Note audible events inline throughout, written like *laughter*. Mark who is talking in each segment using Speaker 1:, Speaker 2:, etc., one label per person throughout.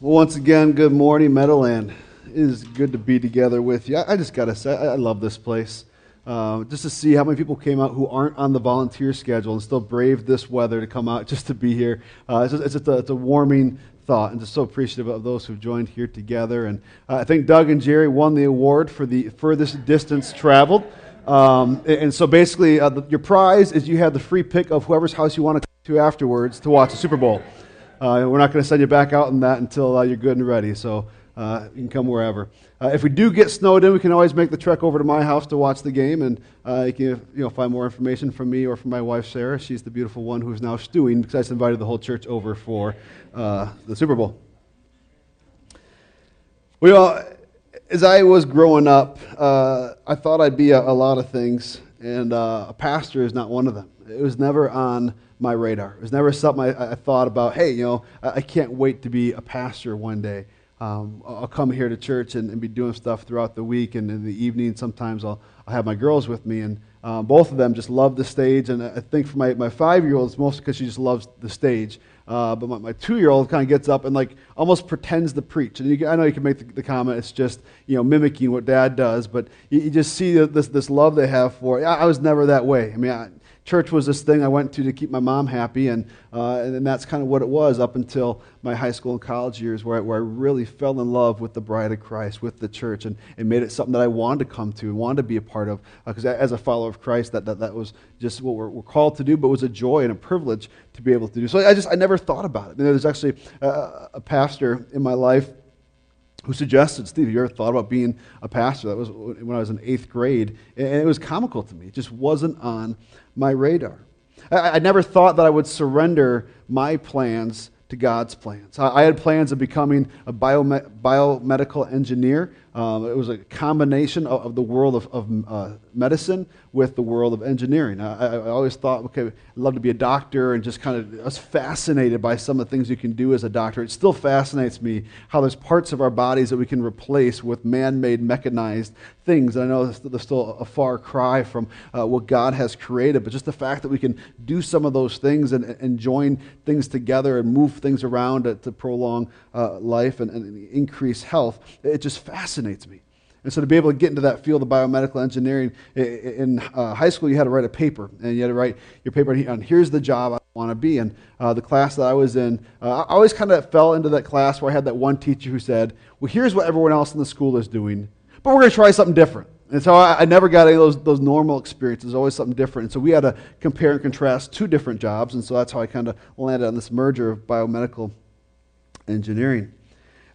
Speaker 1: Well, once again, good morning, Meadowland. It is good to be together with you. I, just got to say, I, love this place. Uh, just to see how many people came out who aren't on the volunteer schedule and still braved this weather to come out just to be here. Uh, it's, just, it's, just a, it's, a, warming thought, and just so appreciative of those who've joined here together. And uh, I think Doug and Jerry won the award for the furthest distance traveled. Um, and so basically, uh, the, your prize is you have the free pick of whoever's house you want to come to afterwards to watch the Super Bowl. Uh, we're not going to send you back out in that until uh, you're good and ready. So uh, you can come wherever. Uh, if we do get snowed in, we can always make the trek over to my house to watch the game, and uh, you can you know, find more information from me or from my wife Sarah. She's the beautiful one who's now stewing because I invited the whole church over for uh, the Super Bowl. Well, as I was growing up, I thought I'd be a, a lot of things, and a pastor is not one of them. It was never on my radar. It was never something I, I thought about, hey, you know, I, I, can't wait to be a pastor one day. Um, I'll come here to church and, and, be doing stuff throughout the week, and in the evening, sometimes I'll, I'll have my girls with me, and um, both of them just love the stage. And I think for my, my five year old, it's mostly because she just loves the stage. Uh, but my, my two year old kind of gets up and like almost pretends to preach. And you, I know you can make the, the, comment, it's just you know mimicking what dad does, but you, you just see this, this love they have for it. I, I was never that way. I mean, I, church was this thing I went to to keep my mom happy, and, uh, and that's kind of what it was up until my high school and college years, where I, where I really fell in love with the bride of Christ, with the church, and, and made it something that I wanted to come to and wanted to be a part of. Because uh, as a follower of Christ, that, that, that was just what we're, we're, called to do, but it was a joy and a privilege to be able to do. So I just I never thought about it. I mean, there's actually a, a pastor in my life who suggested, Steve, you ever thought about being a pastor? That was when I was in eighth grade. And it was comical to me. It just wasn't on my radar. I, I never thought that I would surrender my plans to God's plans. I, I had plans of becoming a biome- biomedical engineer. Um, it was a combination of, of the world of, of uh, medicine with the world of engineering. I, I, always thought, okay, I'd love to be a doctor and just kind of, I was fascinated by some of the things you can do as a doctor. It still fascinates me how there's parts of our bodies that we can replace with man made, mechanized things. And I know there's still a far cry from uh, what God has created, but just the fact that we can do some of those things and, and join things together and move things around to, to prolong uh, life and, and increase health, it just fascinates me. And so to be able to get into that field of biomedical engineering, in uh, high school you had to write a paper, and you had to write your paper on here's the job I want to be. in. uh, the class that I was in, uh, I always kind of fell into that class where I had that one teacher who said, well, here's what everyone else in the school is doing, but we're going to try something different. And so I, I, never got any of those, those normal experiences, always something different. And so we had to compare and contrast two different jobs, and so that's how I kind of landed on this merger of biomedical engineering.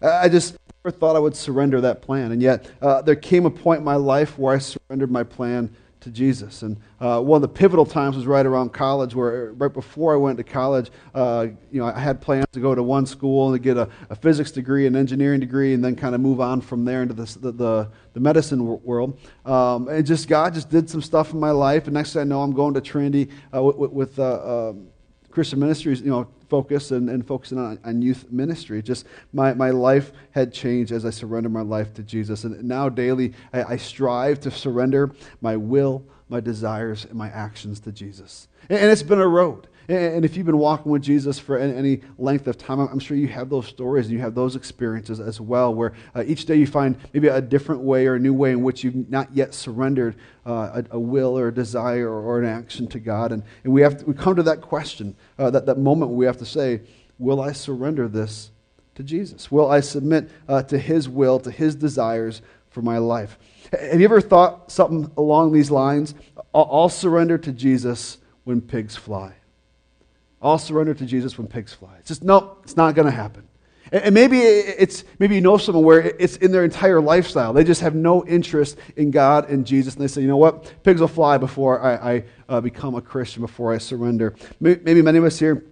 Speaker 1: I just never thought I would surrender that plan. And yet, uh, there came a point in my life where I surrendered my plan to Jesus. And uh, one of the pivotal times was right around college, where right before I went to college, uh, you know, I had plans to go to one school and get a, a physics degree, an engineering degree, and then kind of move on from there into the, the, the medicine world. Um, and just God just did some stuff in my life. And next thing I know, I'm going to Trinity uh, with, with uh, um, Christian Ministries, you know, focus and, and focusing on, on youth ministry. Just my, my life had changed as I surrendered my life to Jesus. And now daily, I, I strive to surrender my will, my desires, and my actions to Jesus. And, it's been a road. And if you've been walking with Jesus for any length of time, I'm sure you have those stories and you have those experiences as well, where uh, each day you find maybe a different way or a new way in which you've not yet surrendered uh, a, will or a desire or, an action to God. And, we, have to, we come to that question, uh, that, that moment where we have to say, Will I surrender this to Jesus? Will I submit to His will, to His desires for my life? Have you ever thought something along these lines? I'll, surrender to Jesus when pigs fly. I'll surrender to Jesus when pigs fly. It's just, no, it's not going to happen. And maybe it's maybe you know someone where it's in their entire lifestyle. They just have no interest in God and Jesus, and they say, you know what, pigs will fly before I, I uh, become a Christian, before I surrender. Maybe many of us here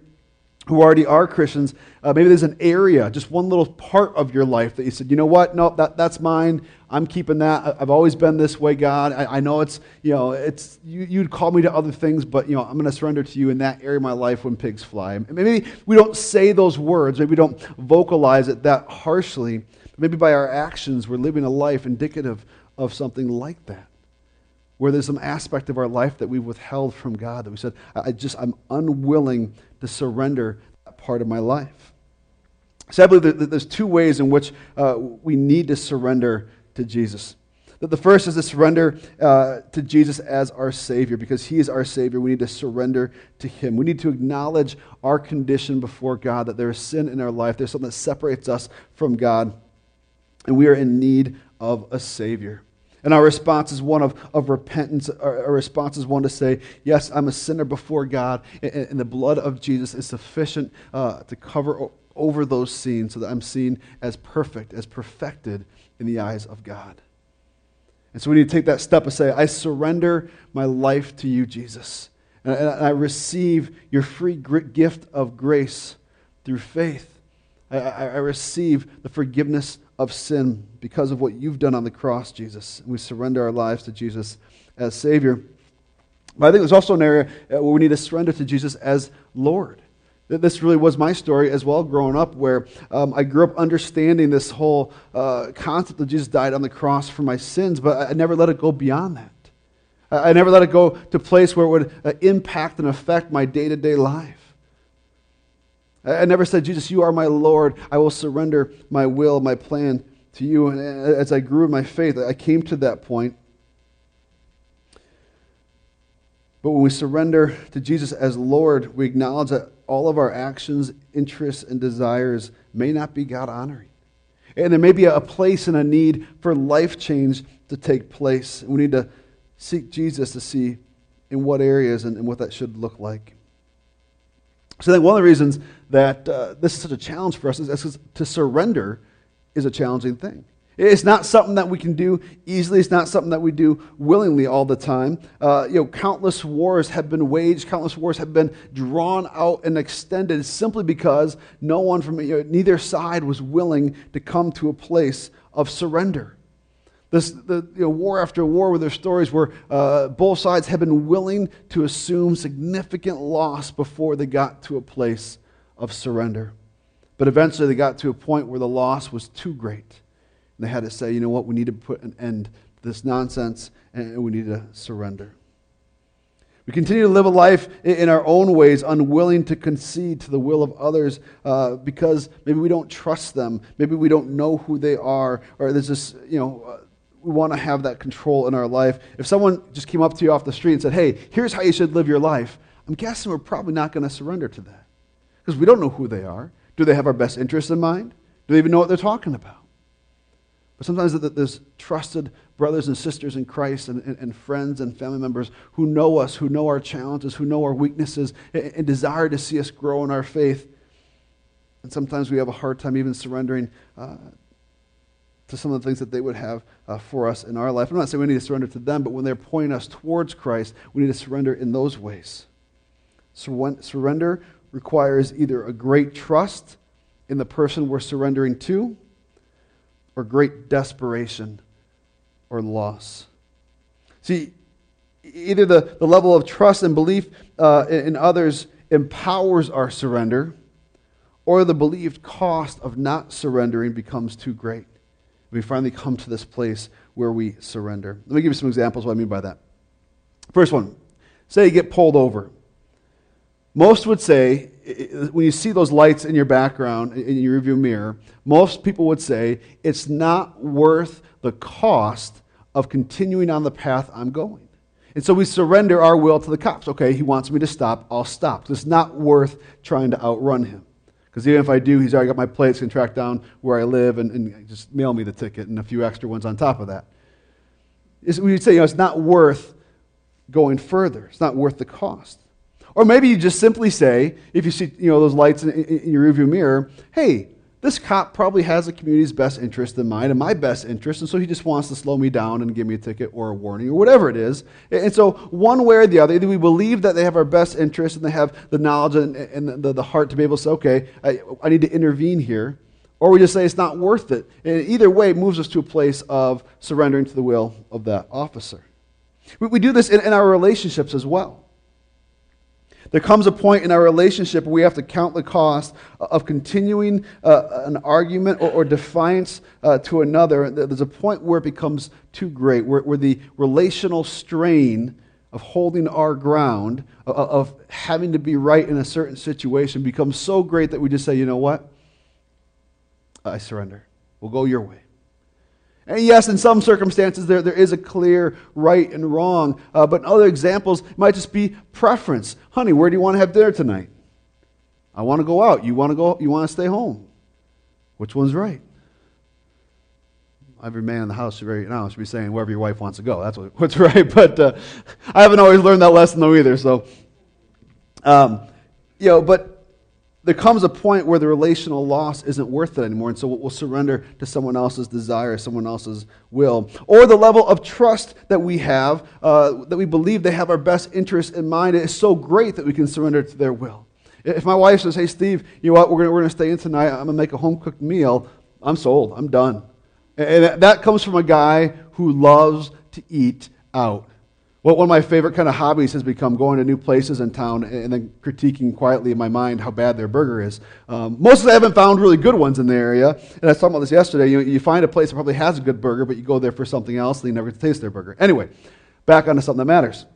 Speaker 1: who already are Christians, uh, maybe there's an area, just one little part of your life that you said, you know what, no, that, that's mine. I'm keeping that. I've always been this way, God. I, I know it's, you know, it's, you, you'd call me to other things, but, you know, I'm going to surrender to you in that area of my life when pigs fly. Maybe we don't say those words. Maybe we don't vocalize it that harshly. Maybe by our actions, we're living a life indicative of something like that where there's some aspect of our life that we've withheld from God, that we said, I just, I'm unwilling to surrender that part of my life. So I believe that there's two ways in which uh, we need to surrender to Jesus. That The first is to surrender uh, to Jesus as our Savior. Because He is our Savior, we need to surrender to Him. We need to acknowledge our condition before God, that there is sin in our life, there's something that separates us from God, and we are in need of a Savior. And our response is one of, of repentance. Our, our response is one to say, Yes, I'm a sinner before God, and, and the blood of Jesus is sufficient uh, to cover over those sins so that I'm seen as perfect, as perfected in the eyes of God. And so we need to take that step and say, I surrender my life to you, Jesus. And I receive your free gift of grace through faith. I, receive the forgiveness of sin because of what you've done on the cross, Jesus. We surrender our lives to Jesus as Savior. But I think there's also an area uh, where we need to surrender to Jesus as Lord. This really was my story as well, growing up, where um, I grew up understanding this whole uh, concept that Jesus died on the cross for my sins, but I never let it go beyond that. I never let it go to a place where it would uh, impact and affect my day to day life. I never said, Jesus, you are my Lord. I will surrender my will, my plan to you. And as I grew in my faith, I came to that point. But when we surrender to Jesus as Lord, we acknowledge that all of our actions, interests, and desires may not be God honoring. And there may be a place and a need for life change to take place. We need to seek Jesus to see in what areas and what that should look like. So I think one of the reasons that uh, this is such a challenge for us is, is to surrender is a challenging thing. It's not something that we can do easily. It's not something that we do willingly all the time. Uh, you know, countless wars have been waged. Countless wars have been drawn out and extended simply because no one from you know, neither side was willing to come to a place of surrender. This, the you know, war after war with their stories where uh, both sides have been willing to assume significant loss before they got to a place of surrender. But eventually they got to a point where the loss was too great And they had to say, you know what, we need to put an end to this nonsense and we need to surrender. We continue to live a life in our own ways, unwilling to concede to the will of others uh, because maybe we don't trust them, maybe we don't know who they are, or there's this, you know, uh, we want to have that control in our life. If someone just came up to you off the street and said, hey, here's how you should live your life, I'm guessing we're probably not going to surrender to that because we don't know who they are. Do they have our best interests in mind? Do they even know what they're talking about? But sometimes there's trusted brothers and sisters in Christ and, and, and, friends and family members who know us, who know our challenges, who know our weaknesses, and, and, desire to see us grow in our faith. And sometimes we have a hard time even surrendering uh, to some of the things that they would have uh, for us in our life. I'm not saying we need to surrender to them, but when they're pointing us towards Christ, we need to surrender in those ways. Surrender requires either a great trust in the person we're surrendering to or great desperation or loss. See, either the, the level of trust and belief uh, in others empowers our surrender, or the believed cost of not surrendering becomes too great. We finally come to this place where we surrender. Let me give you some examples of what I mean by that. First one say you get pulled over. Most would say, when you see those lights in your background, in your rearview mirror, most people would say it's not worth the cost of continuing on the path I'm going. And so we surrender our will to the cops. Okay, he wants me to stop, I'll stop. It's not worth trying to outrun him. Because even if I do, he's already got my plates, and track down where I live and, and just mail me the ticket and a few extra ones on top of that. We would say, you know, it's not worth going further. It's not worth the cost. Or maybe you just simply say, if you see you know, those lights in, in your rearview mirror, hey, this cop probably has the community's best interest in mind and my best interest, and so he just wants to slow me down and give me a ticket or a warning or whatever it is. And so, one way or the other, either we believe that they have our best interest and they have the knowledge and, and the, the heart to be able to say, okay, I, I need to intervene here, or we just say it's not worth it. And either way, moves us to a place of surrendering to the will of that officer. We, we do this in, in our relationships as well. There comes a point in our relationship where we have to count the cost of continuing uh, an argument or, or defiance uh, to another. There's a point where it becomes too great, where, where the relational strain of holding our ground, of, of having to be right in a certain situation, becomes so great that we just say, you know what? I surrender. We'll go your way. And yes, in some circumstances, there, there is a clear right and wrong. Uh, but in other examples, might just be preference. Honey, where do you want to have dinner tonight? I want to go out. You want to go? You want to stay home? Which one's right? Every man in the house should, now should be saying wherever your wife wants to go. That's what, *laughs* what's right. But uh, I haven't always learned that lesson though either. So, um, you know, but there comes a point where the relational loss isn't worth it anymore, and so we'll surrender to someone else's desire, someone else's will. Or the level of trust that we have, uh, that we believe they have our best interest in mind, is so great that we can surrender to their will. If my wife says, Hey, Steve, you know what, we're going to stay in tonight, I'm going to make a home cooked meal, I'm sold, I'm done. And that comes from a guy who loves to eat out. Well, one of my favorite kind of hobbies has become going to new places in town and then critiquing quietly in my mind how bad their burger is. Um, mostly I haven't found really good ones in the area. And I was talking about this yesterday. You, you find a place that probably has a good burger, but you go there for something else and you never taste their burger. Anyway, back onto something that matters.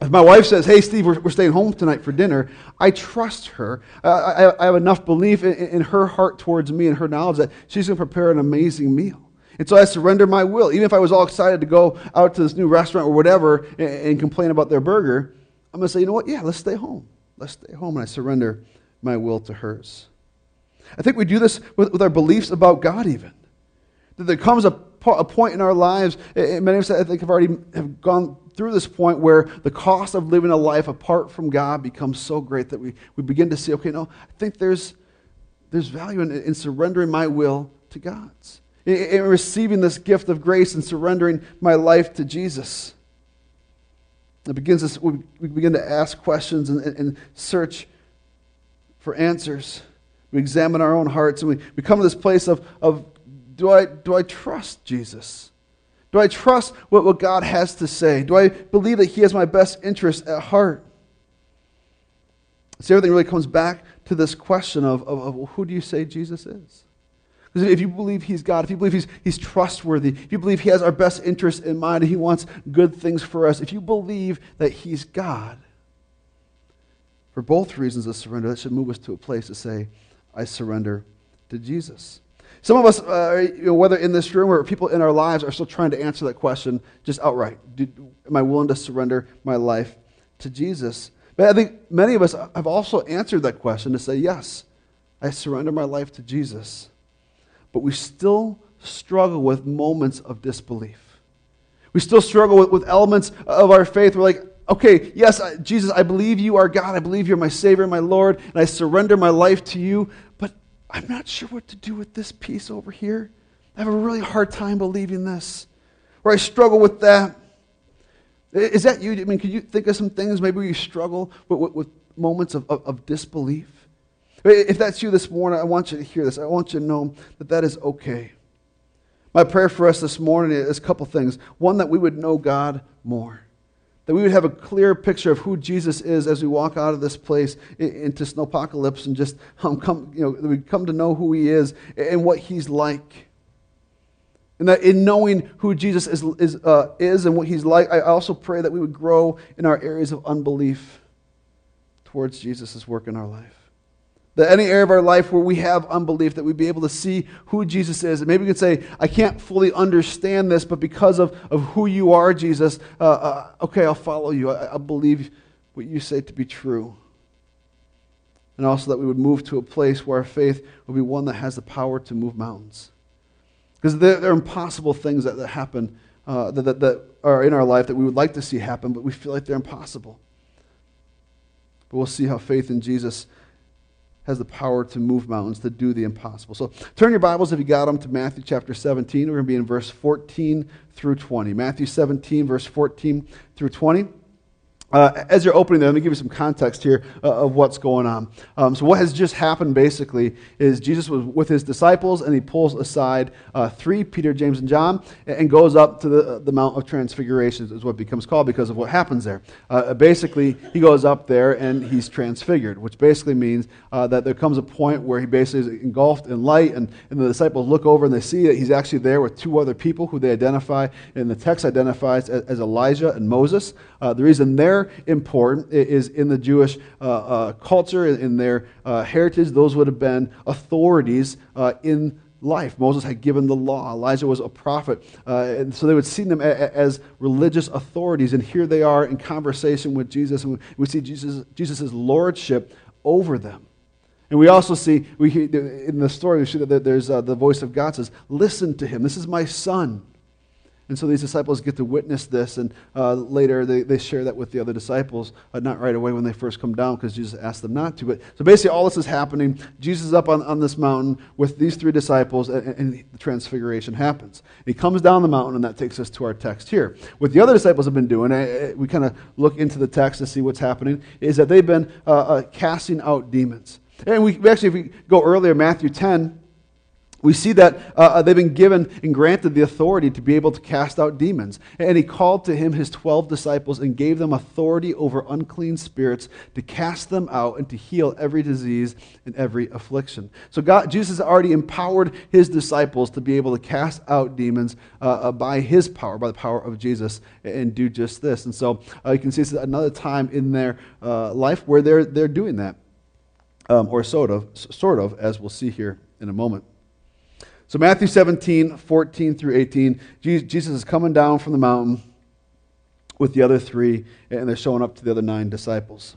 Speaker 1: If my wife says, hey, Steve, we're, we're staying home tonight for dinner, I trust her. I, I, have enough belief in, in her heart towards me and her knowledge that she's going to prepare an amazing meal. And so I surrender my will. Even if I was all excited to go out to this new restaurant or whatever and, and complain about their burger, I'm going to say, you know what? Yeah, let's stay home. Let's stay home. And I surrender my will to hers. I think we do this with, with our beliefs about God, even. That there comes a, a point in our lives, and many of us, I think, have already have gone through this point where the cost of living a life apart from God becomes so great that we, we begin to see, okay, no, I think there's, there's value in, in surrendering my will to God's in receiving this gift of grace and surrendering my life to Jesus. It begins this, we begin to ask questions and, and search for answers. We examine our own hearts and we, we come to this place of, of do, I, do I trust Jesus? Do I trust what, what God has to say? Do I believe that He has my best interest at heart? See, everything really comes back to this question of, of, of who do you say Jesus is? If you believe he's God, if you believe he's, he's trustworthy, if you believe he has our best interests in mind and he wants good things for us, if you believe that he's God, for both reasons of surrender, that should move us to a place to say, I surrender to Jesus. Some of us, uh, you know, whether in this room or people in our lives, are still trying to answer that question just outright. Am I willing to surrender my life to Jesus? But I think many of us have also answered that question to say, yes, I surrender my life to Jesus but we still struggle with moments of disbelief. We still struggle with, with elements of our faith. We're like, okay, yes, Jesus, I believe you are God. I believe you're my Savior, my Lord, and I surrender my life to you, but I'm not sure what to do with this piece over here. I have a really hard time believing this, or I struggle with that. Is that you? I mean, can you think of some things maybe you struggle with, with, with moments of, of, of disbelief? If that's you this morning, I want you to hear this. I want you to know that that is okay. My prayer for us this morning is a couple things. One, that we would know God more. That we would have a clear picture of who Jesus is as we walk out of this place into snowpocalypse and just um, come, you know, we come to know who he is and what he's like. And that in knowing who Jesus is, is, uh, is and what he's like, I also pray that we would grow in our areas of unbelief towards Jesus' work in our life. That any area of our life where we have unbelief, that we'd be able to see who Jesus is. And maybe we could say, I can't fully understand this, but because of, of who you are, Jesus, uh, uh, okay, I'll follow you. I, I believe what you say to be true. And also that we would move to a place where our faith will be one that has the power to move mountains. Because there, there, are impossible things that, that happen uh, that, that, that are in our life that we would like to see happen, but we feel like they're impossible. But we'll see how faith in Jesus has the power to move mountains, to do the impossible. So turn your Bibles, if you got them, to Matthew chapter 17. We're going to be in verse 14 through 20. Matthew 17, verse 14 through 20. Uh, as you're opening there, let me give you some context here uh, of what's going on. Um, so, what has just happened basically is Jesus was with his disciples and he pulls aside uh, three, Peter, James, and John, and goes up to the, the Mount of Transfiguration, is what becomes called because of what happens there. Uh, basically, he goes up there and he's transfigured, which basically means uh, that there comes a point where he basically is engulfed in light, and, and the disciples look over and they see that he's actually there with two other people who they identify, and the text identifies as, as Elijah and Moses. Uh, the reason they're important is in the Jewish uh, uh, culture, in their uh, heritage. Those would have been authorities uh, in life. Moses had given the law. Elijah was a prophet. Uh, and so they would see them a, a, as religious authorities. And here they are in conversation with Jesus. And we see Jesus' Jesus's lordship over them. And we also see, we hear, in the story, we see that there's uh, the voice of God says, Listen to him. This is my son. And so these disciples get to witness this, and uh, later they, they share that with the other disciples, uh, not right away when they first come down because Jesus asked them not to. But so basically, all this is happening. Jesus is up on, on this mountain with these three disciples, and, and the transfiguration happens. He comes down the mountain, and that takes us to our text here. What the other disciples have been doing, uh, we kind of look into the text to see what's happening, is that they've been uh, uh, casting out demons. And we, actually, if we go earlier, Matthew 10, we see that uh, uh, they've been given and granted the authority to be able to cast out demons. And he called to him his 12 disciples and gave them authority over unclean spirits to cast them out and to heal every disease and every affliction. So God, Jesus already empowered his disciples to be able to cast out demons uh, uh, by his power, by the power of Jesus, and do just this. And so uh, you can see this is another time in their uh, life where they're, they're doing that, um, or sort of, sort of, as we'll see here in a moment. So, Matthew 17, 14 through 18, Jesus is coming down from the mountain with the other three, and they're showing up to the other nine disciples.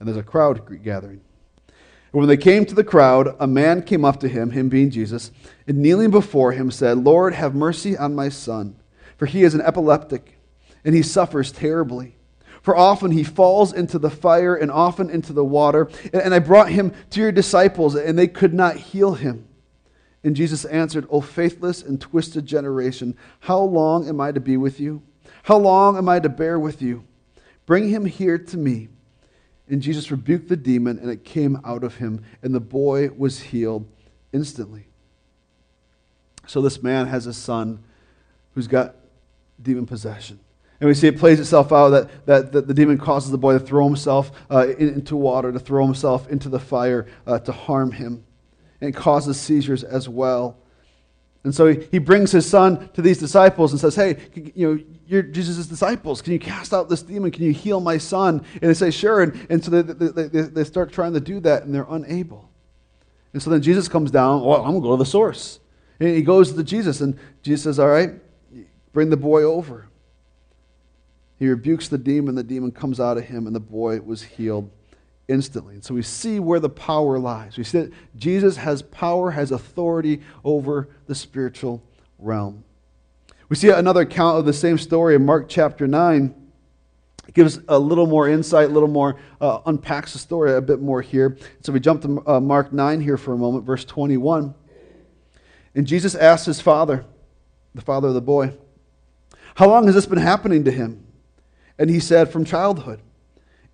Speaker 1: And there's a crowd gathering. And when they came to the crowd, a man came up to him, him being Jesus, and kneeling before him said, Lord, have mercy on my son, for he is an epileptic, and he suffers terribly. For often he falls into the fire and often into the water. And I brought him to your disciples, and they could not heal him. And Jesus answered, O faithless and twisted generation, how long am I to be with you? How long am I to bear with you? Bring him here to me. And Jesus rebuked the demon, and it came out of him, and the boy was healed instantly. So this man has a son who's got demon possession. And we see it plays itself out that, that, that the demon causes the boy to throw himself uh, into water, to throw himself into the fire, uh, to harm him and causes seizures as well. And so he, he brings his son to these disciples and says, Hey, you know, you're Jesus' disciples. Can you cast out this demon? Can you heal my son? And they say, Sure. And, and so they, they, they, they start trying to do that, and they're unable. And so then Jesus comes down. Well, I'm going to go to the source. And he goes to Jesus, and Jesus says, All right, bring the boy over. He rebukes the demon, the demon comes out of him, and the boy was healed instantly. And so we see where the power lies. We see that Jesus has power, has authority over the spiritual realm. We see another account of the same story in Mark chapter 9. It gives a little more insight, a little more, uh, unpacks the story a bit more here. So we jump to uh, Mark 9 here for a moment, verse 21. And Jesus asked his father, the father of the boy, How long has this been happening to him? And he said, From childhood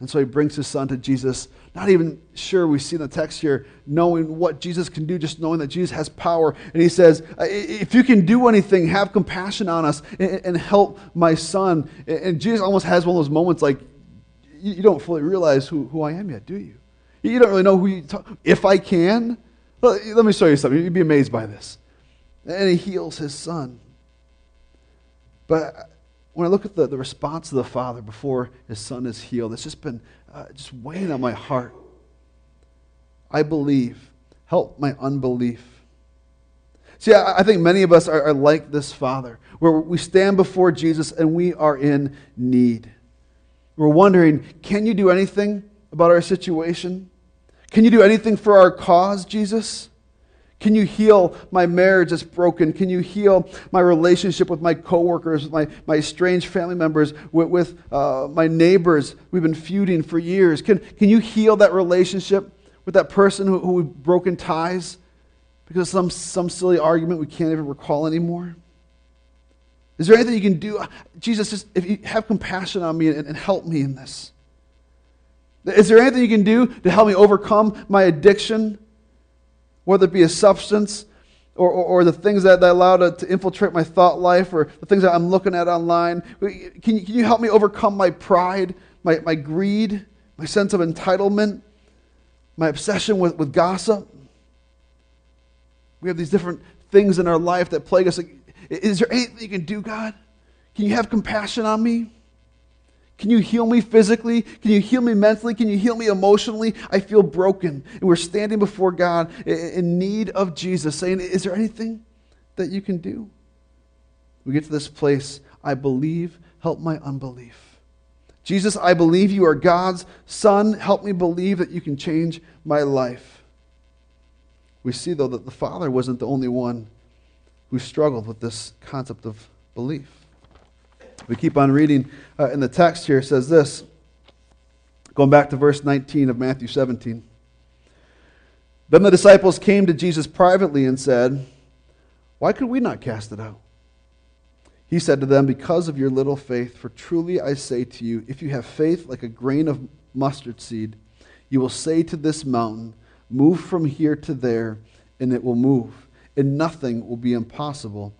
Speaker 1: And so he brings his son to Jesus not even sure we see in the text here, knowing what Jesus can do, just knowing that Jesus has power. And he says, If you can do anything, have compassion on us and, help my son. And Jesus almost has one of those moments like, you don't fully realize who, who I am yet, do you? You don't really know who you talk. If I can, let me show you something. You'd be amazed by this. And he heals his son. But when I look at the, the response of the father before his son is healed, it's just been uh, just weighing on my heart. I believe. Help my unbelief. See, I, I think many of us are, are like this father, where we stand before Jesus and we are in need. We're wondering, can you do anything about our situation? Can you do anything for our cause, Jesus? Can you heal my marriage that's broken? Can you heal my relationship with my coworkers, my, my estranged family members, with, with uh, my neighbors we've been feuding for years? Can, can you heal that relationship with that person who, who we've broken ties because of some, some silly argument we can't even recall anymore? Is there anything you can do? Jesus, just if you have compassion on me and, and help me in this. Is there anything you can do to help me overcome my addiction? Whether it be a substance or, or, or the things that I allow to, to, infiltrate my thought life, or the things that I'm looking at online? Can you, can you help me overcome my pride, my, my greed, my sense of entitlement, my obsession with, with gossip? We have these different things in our life that plague us. Is there anything you can do, God? Can you have compassion on me? Can you heal me physically? Can you heal me mentally? Can you heal me emotionally? I feel broken. And we're standing before God in need of Jesus, saying, Is there anything that you can do? We get to this place, I believe, help my unbelief. Jesus, I believe you are God's Son. Help me believe that you can change my life. We see, though, that the Father wasn't the only one who struggled with this concept of belief. We keep on reading uh, in the text here, it says this, going back to verse 19 of Matthew 17. Then the disciples came to Jesus privately and said, Why could we not cast it out? He said to them, Because of your little faith, for truly I say to you, if you have faith like a grain of mustard seed, you will say to this mountain, Move from here to there, and it will move, and nothing will be impossible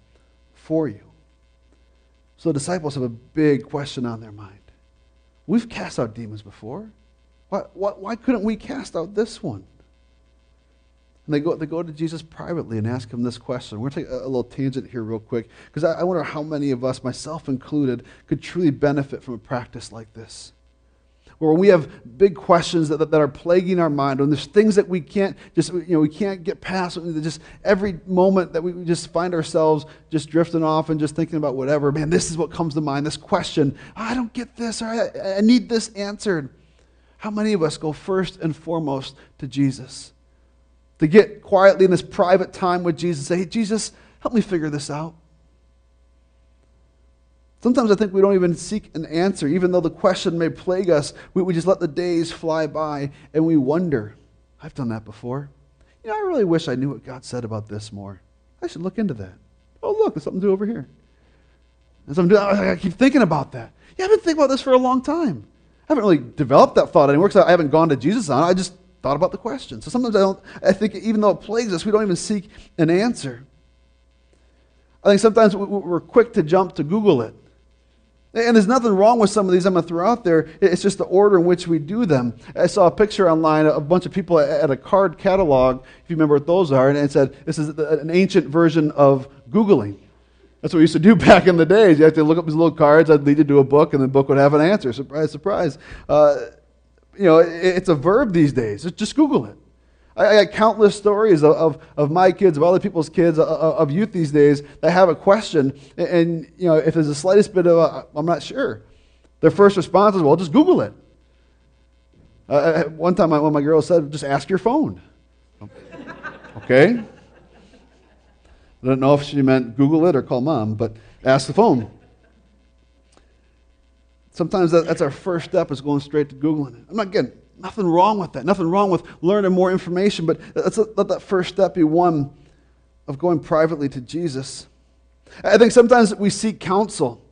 Speaker 1: for you. So the disciples have a big question on their mind. We've cast out demons before. Why, why, why couldn't we cast out this one? And they go, they go to Jesus privately and ask him this question. We're going to take a, a little tangent here, real quick, because I, I wonder how many of us, myself included, could truly benefit from a practice like this where we have big questions that, that, that, are plaguing our mind, and there's things that we can't just, you know, we can't get past. Just every moment that we just find ourselves just drifting off and just thinking about whatever, man, this is what comes to mind. This question, I don't get this, or I, I need this answered. How many of us go first and foremost to Jesus? To get quietly in this private time with Jesus, say, hey, Jesus, help me figure this out. Sometimes I think we don't even seek an answer. Even though the question may plague us, we, we just let the days fly by and we wonder. I've done that before. You know, I really wish I knew what God said about this more. I should look into that. Oh, look, there's something to do over here. So I'm doing, I keep thinking about that. Yeah, I've been thinking about this for a long time. I haven't really developed that thought anymore because I haven't gone to Jesus on it. I just thought about the question. So sometimes I don't, I think even though it plagues us, we don't even seek an answer. I think sometimes we're quick to jump to Google it. And there's nothing wrong with some of these I'm going to throw out there. It's just the order in which we do them. I saw a picture online of a bunch of people at a card catalog, if you remember what those are, and it said this is an ancient version of Googling. That's what we used to do *laughs* back in the days. You have to look up these little cards, I'd lead you to a book, and the book would have an answer. Surprise, surprise. Uh, you know, it's a verb these days. Just Google it. I, got countless stories of, of, of, my kids, of other people's kids, of, of, youth these days that have a question. And, and, you know, if there's the slightest bit of, I'm not sure, their first response is, well, just Google it. Uh, one time, one of my girls said, just ask your phone. okay. I don't know if she meant Google it or call mom, but ask the phone. Sometimes that, that's our first step is going straight to Googling it. I'm not getting Nothing wrong with that. Nothing wrong with learning more information, but let's let that first step be one of going privately to Jesus. I think sometimes we seek counsel,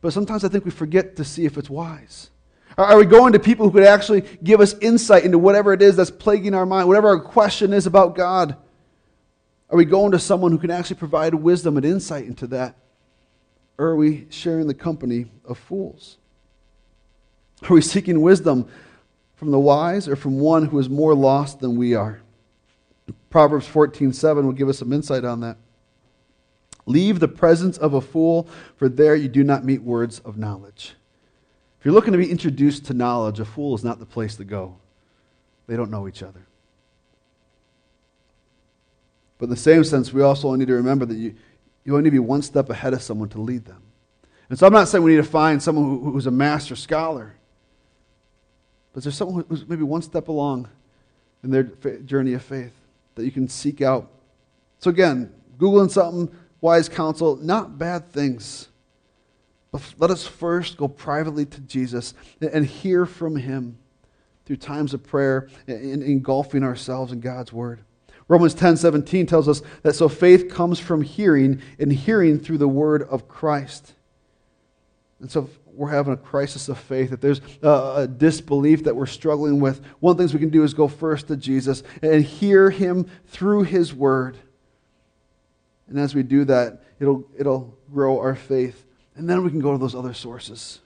Speaker 1: but sometimes I think we forget to see if it's wise. Are we going to people who could actually give us insight into whatever it is that's plaguing our mind, whatever our question is about God? Are we going to someone who can actually provide wisdom and insight into that? Or are we sharing the company of fools? Are we seeking wisdom from the wise or from one who is more lost than we are? Proverbs 14:7 will give us some insight on that. Leave the presence of a fool, for there you do not meet words of knowledge. If you're looking to be introduced to knowledge, a fool is not the place to go. They don't know each other. But in the same sense, we also need to remember that you, you only need to be one step ahead of someone to lead them. And so I'm not saying we need to find someone who, who's a master scholar. But there someone who's maybe one step along in their journey of faith that you can seek out. So, again, Googling something, wise counsel, not bad things. But let us first go privately to Jesus and hear from him through times of prayer and engulfing ourselves in God's word. Romans 10 17 tells us that so faith comes from hearing, and hearing through the word of Christ. And so we're having a crisis of faith, if there's a disbelief that we're struggling with, one of the things we can do is go first to Jesus and hear him through his word. And as we do that, it'll, it'll grow our faith. And then we can go to those other sources.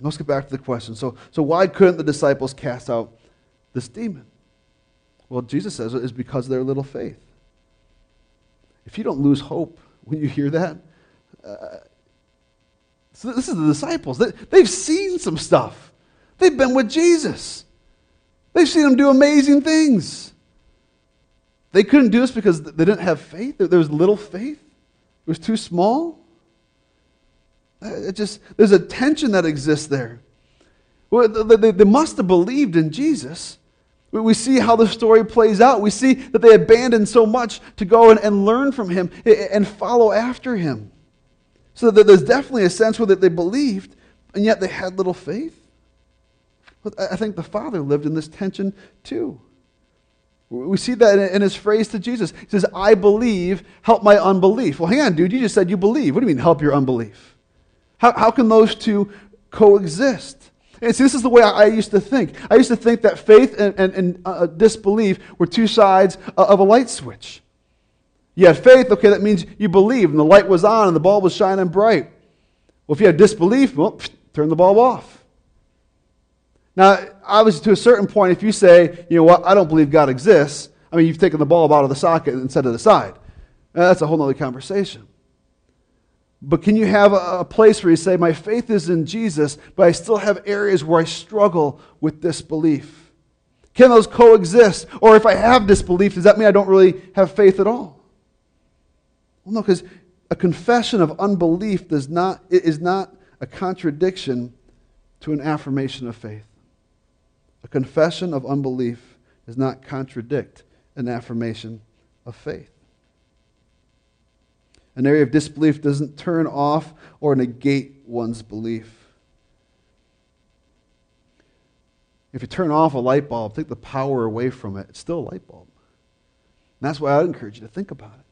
Speaker 1: Let's get back to the question. So, so why couldn't the disciples cast out this demon? Well, Jesus says it's because of their little faith. If you don't lose hope when you hear that, uh, so this is the disciples. They, they've seen some stuff. They've been with Jesus. They've seen him do amazing things. They couldn't do this because they didn't have faith. There was little faith. It was too small. Uh, it just there's a tension that exists there. They, must have believed in Jesus. We see how the story plays out. We see that they abandoned so much to go and learn from him and follow after him. So that there's definitely a sense where that they believed, and yet they had little faith. I think the Father lived in this tension too. We see that in his phrase to Jesus. He says, I believe, help my unbelief. Well, hang on, dude, you just said you believe. What do you mean, help your unbelief? How, how can those two coexist? And see, this is the way I, used to think. I used to think that faith and, and, and uh, disbelief were two sides of a light switch. You had faith, okay, that means you believe, and the light was on and the bulb was shining bright. Well, if you had disbelief, well, turn the bulb off. Now, obviously, to a certain point, if you say, you know what, I don't believe God exists, I mean, you've taken the bulb out of the socket and set it aside. Uh, that's a whole other conversation. But can you have a, place where you say, My faith is in Jesus, but I still have areas where I struggle with disbelief? Can those coexist? Or if I have disbelief, does that mean I don't really have faith at all? Well, no, because a confession of unbelief does not, is not a contradiction to an affirmation of faith. A confession of unbelief does not contradict an affirmation of faith. An area of disbelief doesn't turn off or negate one's belief. If you turn off a light bulb, take the power away from it, it's still a light bulb. And that's why I'd encourage you to think about it.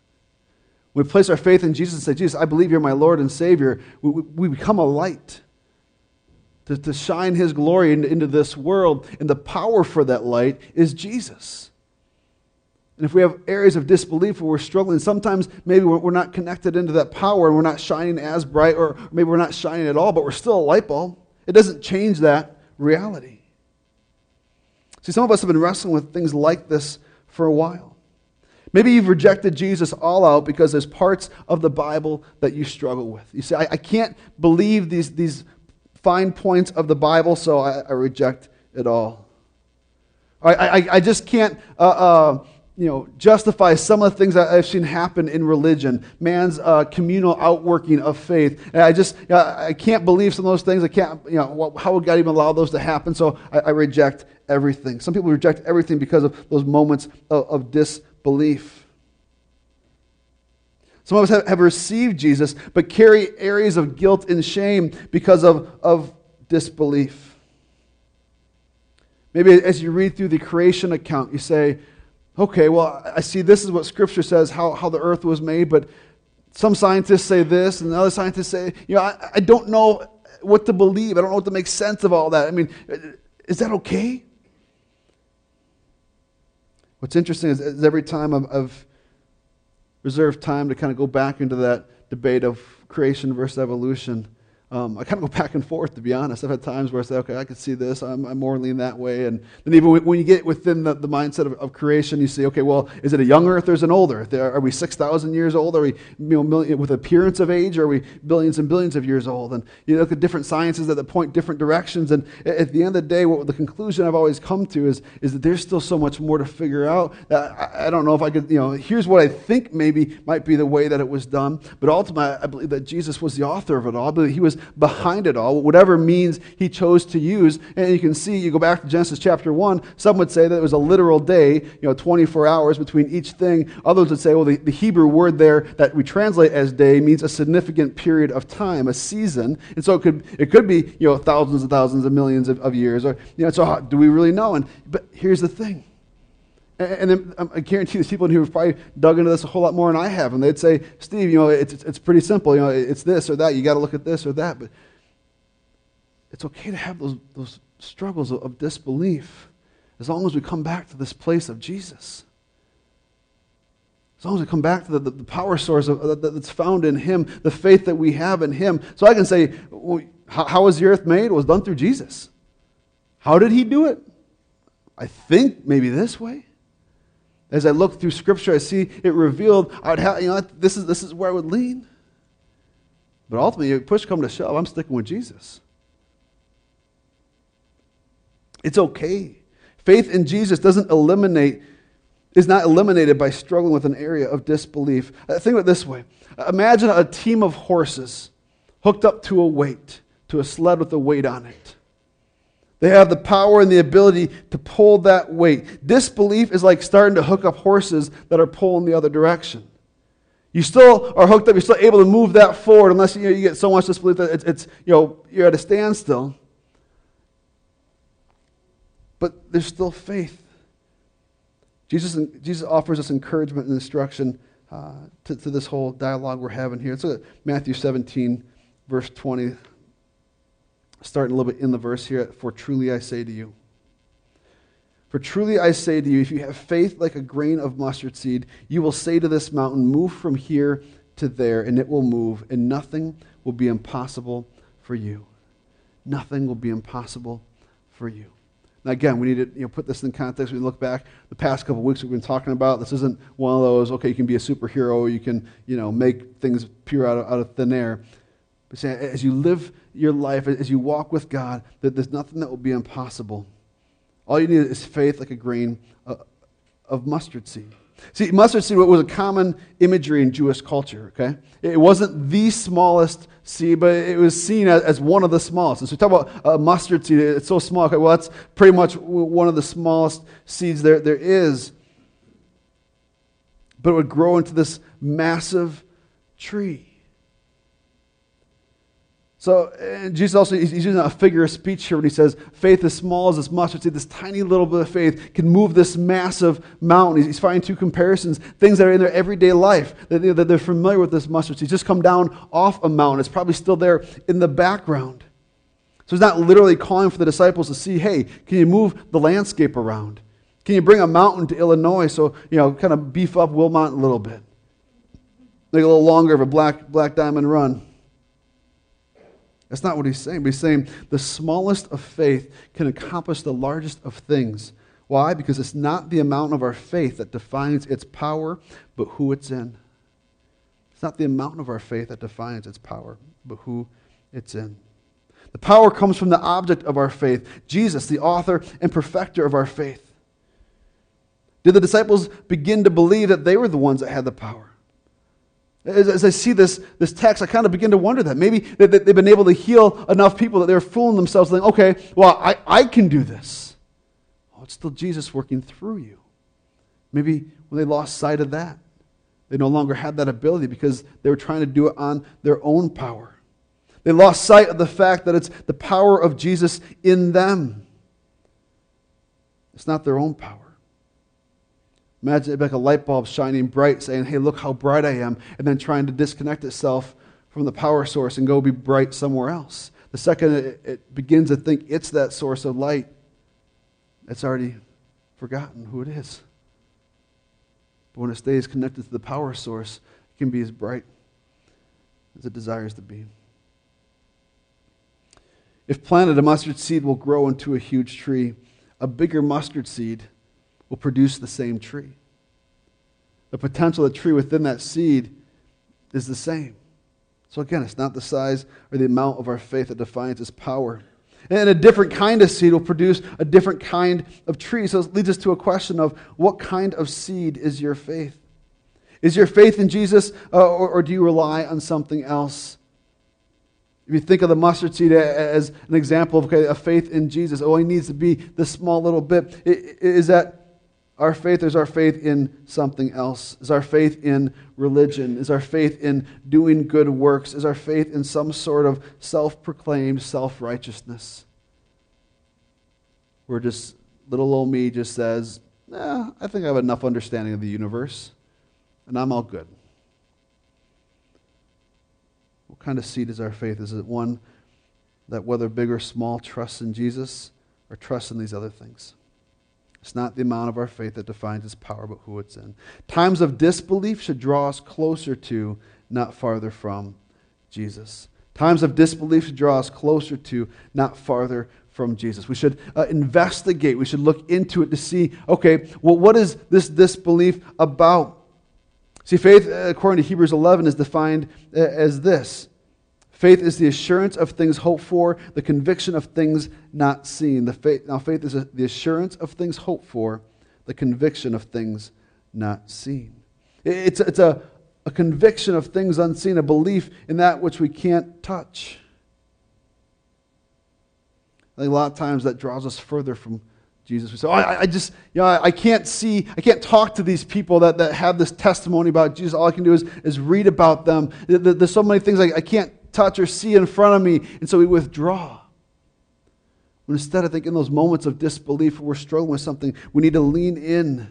Speaker 1: We place our faith in Jesus and say, Jesus, I believe you're my Lord and Savior, we, we become a light to, to shine his glory into, into this world. And the power for that light is Jesus. And if we have areas of disbelief where we're struggling, sometimes maybe we're, we're not connected into that power and we're not shining as bright, or maybe we're not shining at all, but we're still a light bulb. It doesn't change that reality. See, some of us have been wrestling with things like this for a while. Maybe you've rejected Jesus all out because there's parts of the Bible that you struggle with. You say, I, I can't believe these, these fine points of the Bible, so I, I reject it all. I, I, I just can't uh, uh, you know, justify some of the things that I've seen happen in religion, man's uh, communal outworking of faith. And I just, uh, I can't believe some of those things. I can't, you know, how would God even allow those to happen? So I, I reject everything. Some people reject everything because of those moments of, of disbelief. Some of us have, have received Jesus, but carry areas of guilt and shame because of, of disbelief. Maybe as you read through the creation account, you say, okay, well, I see this is what Scripture says, how, how the earth was made, but some scientists say this, and other scientists say, you know, I, I don't know what to believe. I don't know what to make sense of all that. I mean, is that okay? What's interesting is, is every time I've, I've reserve time to kind of go back into that debate of creation versus evolution. Um, I kind of go *laughs* back and forth, to be honest. I've had times where I say, okay, I can see this. I'm, I'm more lean that way. And then even when you get within the, the mindset of, of, creation, you see, okay, well, is it a young earth or is it an old earth? Are we 6,000 years old? Are we you know, million, with appearance of age? Are we billions and billions of years old? And you look at different sciences that point different directions. And at the end of the day, what the conclusion I've always come to is, is that there's still so much more to figure out. I, I don't know if I could, you know, here's what I think maybe might be the way that it was done. But ultimately, I believe that Jesus was the author of it all. I believe he was behind it all, whatever means he chose to use. And you can see, you go back to Genesis chapter 1, some would say that it was a literal day, you know, 24 hours between each thing. Others would say, well, the, the Hebrew word there that we translate as day means a significant period of time, a season. And so it could, it could be, you know, thousands and thousands of millions of, of years. Or, you know, so do we really know? And, but here's the thing. And then um, I guarantee there's people in here who have probably dug into this a whole lot more than I have. And they'd say, Steve, you know, it's, it's pretty simple. You know, it's this or that. You got to look at this or that. But it's okay to have those, those struggles of, of disbelief as long as we come back to this place of Jesus. As long as we come back to the, the, the power source of, uh, that's found in Him, the faith that we have in Him. So I can say, well, how, how was the earth made? It was done through Jesus. How did He do it? I think maybe this way. As I look through Scripture, I see it revealed. I would have, you know, this is this is where I would lean. But ultimately, push come to shove, I'm sticking with Jesus. It's okay. Faith in Jesus doesn't eliminate, is not eliminated by struggling with an area of disbelief. Uh, think of it this way Imagine a team of horses hooked up to a weight, to a sled with a weight on it. They have the power and the ability to pull that weight. Disbelief is like starting to hook up horses that are pulling the other direction. You still are hooked up, you're still able to move that forward unless you, know, you get so much disbelief that it's, it's, you know, you're at a standstill. But there's still faith. Jesus, Jesus offers us encouragement and instruction uh, to, to this whole dialogue we're having here. At Matthew 17, verse 20 starting a little bit in the verse here. For truly I say to you, for truly I say to you, if you have faith like a grain of mustard seed, you will say to this mountain, Move from here to there, and it will move, and nothing will be impossible for you. Nothing will be impossible for you. Now, again, we need to you know, put this in context. We look back the past couple weeks we've been talking about. This isn't one of those, okay, you can be a superhero, you can you know, make things appear out of, out of thin air. But say, as you live your life, as you walk with God, that there's nothing that will be impossible. All you need is faith like a grain uh, of mustard seed. See, mustard seed was a common imagery in Jewish culture, okay? It wasn't the smallest seed, but it was seen as, one of the smallest. And so we talk about a mustard seed, it's so small. Okay, well, that's pretty much one of the smallest seeds there, there is. But it would grow into this massive tree. So eh, Jesus also he's using a figure of speech here when he says faith as small as this mustard seed, this tiny little bit of faith can move this massive mountain. He's, finding two comparisons, things that are in their everyday life that, that they're familiar with this mustard seed. just come down off a mountain. It's probably still there in the background. So he's not literally calling for the disciples to see, hey, can you move the landscape around? Can you bring a mountain to Illinois so you know kind of beef up Wilmot a little bit, make a little longer of a black black diamond run? That's not what he's saying. But he's saying the smallest of faith can accomplish the largest of things. Why? Because it's not the amount of our faith that defines its power, but who it's in. It's not the amount of our faith that defines its power, but who it's in. The power comes from the object of our faith, Jesus, the author and perfecter of our faith. Did the disciples begin to believe that they were the ones that had the power? As, as, I see this, this text, I kind of begin to wonder that. Maybe they, have been able to heal enough people that they're fooling themselves, thinking, okay, well, I, I can do this. Oh, it's still Jesus working through you. Maybe when they lost sight of that, they no longer had that ability because they were trying to do it on their own power. They lost sight of the fact that it's the power of Jesus in them. It's not their own power. Imagine it like a light bulb shining bright, saying, Hey, look how bright I am, and then trying to disconnect itself from the power source and go be bright somewhere else. The second it, begins to think it's that source of light, it's already forgotten who it is. But when it stays connected to the power source, it can be as bright as it desires to be. If planted, a mustard seed will grow into a huge tree. A bigger mustard seed will produce the same tree. The potential of the tree within that seed is the same. So again, it's not the size or the amount of our faith that defines its power. And a different kind of seed will produce a different kind of tree. So it leads us to a question of what kind of seed is your faith? Is your faith in Jesus, uh, or, or, do you rely on something else? If you think of the mustard seed as an example of okay, a faith in Jesus, oh, it needs to be this small little bit. Is that our faith is our faith in something else. Is our faith in religion? Is our faith in doing good works? Is our faith in some sort of self proclaimed self righteousness? Where just little old me just says, eh, I think I have enough understanding of the universe, and I'm all good. What kind of seed is our faith? Is it one that, whether big or small, trusts in Jesus or trusts in these other things? It's not the amount of our faith that defines its power, but who it's in. Times of disbelief should draw us closer to, not farther from, Jesus. Times of disbelief should draw us closer to, not farther from Jesus. We should uh, investigate. We should look into it to see, okay, well, what is this disbelief about? See, faith, according to Hebrews 11, is defined uh, as this Faith is the assurance of things hoped for, the conviction of things not seen. The faith, now, faith is a, the assurance of things hoped for, the conviction of things not seen. It's, it's a, a conviction of things unseen, a belief in that which we can't touch. I think a lot of times that draws us further from Jesus. We say, oh, I, I, just, you know, I, I, can't see, I can't talk to these people that, that have this testimony about Jesus. All I can do is, is read about them. There's so many things I, I can't touch or see in front of me. And so we withdraw. Instead, I think in those moments of disbelief where we're struggling with something, we need to lean in.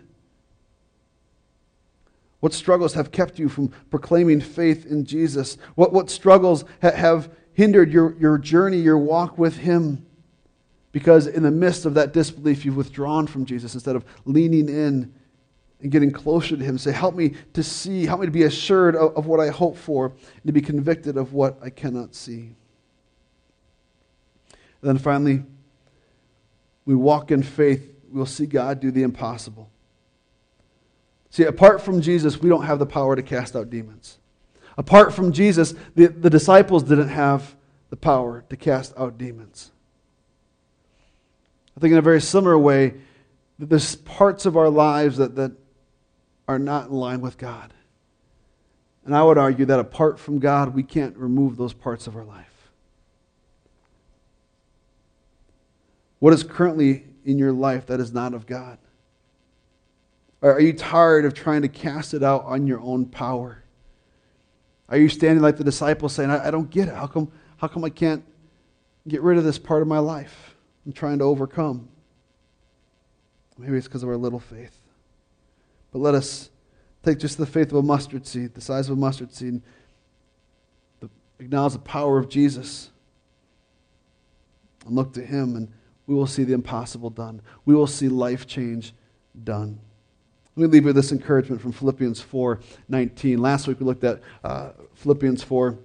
Speaker 1: What struggles have kept you from proclaiming faith in Jesus? What, what struggles ha- have hindered your, your journey, your walk with Him? Because in the midst of that disbelief, you've withdrawn from Jesus instead of leaning in and getting closer to Him. Say, Help me to see, help me to be assured of, of what I hope for, and to be convicted of what I cannot see. And then finally, we walk in faith, we'll see God do the impossible. See, apart from Jesus, we don't have the power to cast out demons. Apart from Jesus, the, the disciples didn't have the power to cast out demons. I think in a very similar way, there's parts of our lives that, that are not in line with God. And I would argue that apart from God, we can't remove those parts of our life. What is currently in your life that is not of God? Are you tired of trying to cast it out on your own power? Are you standing like the disciples saying, I, I don't get it. How come, how come I can't get rid of this part of my life? I'm trying to overcome. Maybe it's because of our little faith. But let us take just the faith of a mustard seed, the size of a mustard seed, the, acknowledge the power of Jesus, and look to Him, and we will see the impossible done. We will see life change done. Let me leave you with this encouragement from Philippians 4 19. Last week we looked at uh, Philippians 4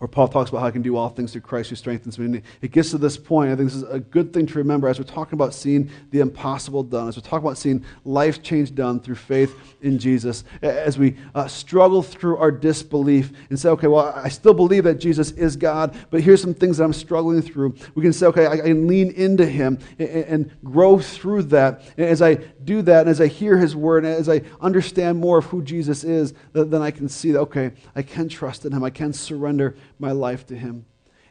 Speaker 1: where Paul talks about how I can do all things through Christ who strengthens me. And it gets to this point. I think this is a good thing to remember as we're talking about seeing the impossible done, as we're talking about seeing life change done through faith in Jesus, as we uh, struggle through our disbelief and say, okay, well, I still believe that Jesus is God, but here's some things that I'm struggling through. We can say, okay, I, I can lean into Him and, and, grow through that. And as I do that, and as I hear His word, and as I understand more of who Jesus is, then I can see that, okay, I can trust in Him, I can surrender my life to him.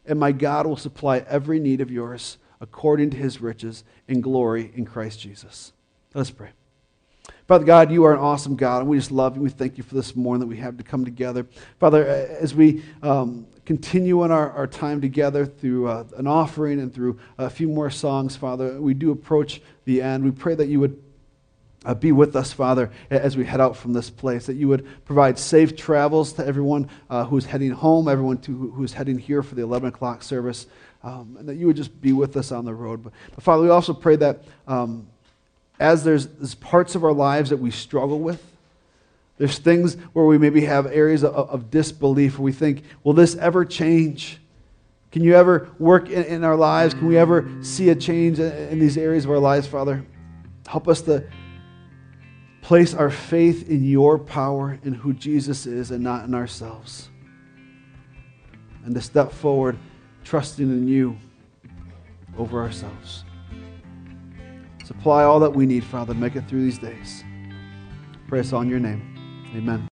Speaker 1: And my God will supply every need of yours according to his riches and glory in Christ Jesus. Let's pray. Father God, you are an awesome God, and we just love you. We thank you for this morning that we have to come together. Father, as we um, continue in our, our time together through uh, an offering and through a few more songs, Father, we do approach the end. We pray that you would uh, be with us, Father, as we head out from this place, that you would provide safe travels to everyone uh, who's heading home, everyone to, who's heading here for the 11 o'clock service, um, and that you would just be with us on the road. But, but Father, we also pray that um, as there's, there's parts of our lives that we struggle with, there's things where we maybe have areas of, of disbelief where we think, will this ever change? Can you ever work in, in our lives? Can we ever see a change in, in these areas of our lives, Father? Help us to place our faith in your power and who Jesus is and not in ourselves. And to step forward trusting in you over ourselves. Supply all that we need, Father, to make it through these days. Us all your name. Amen.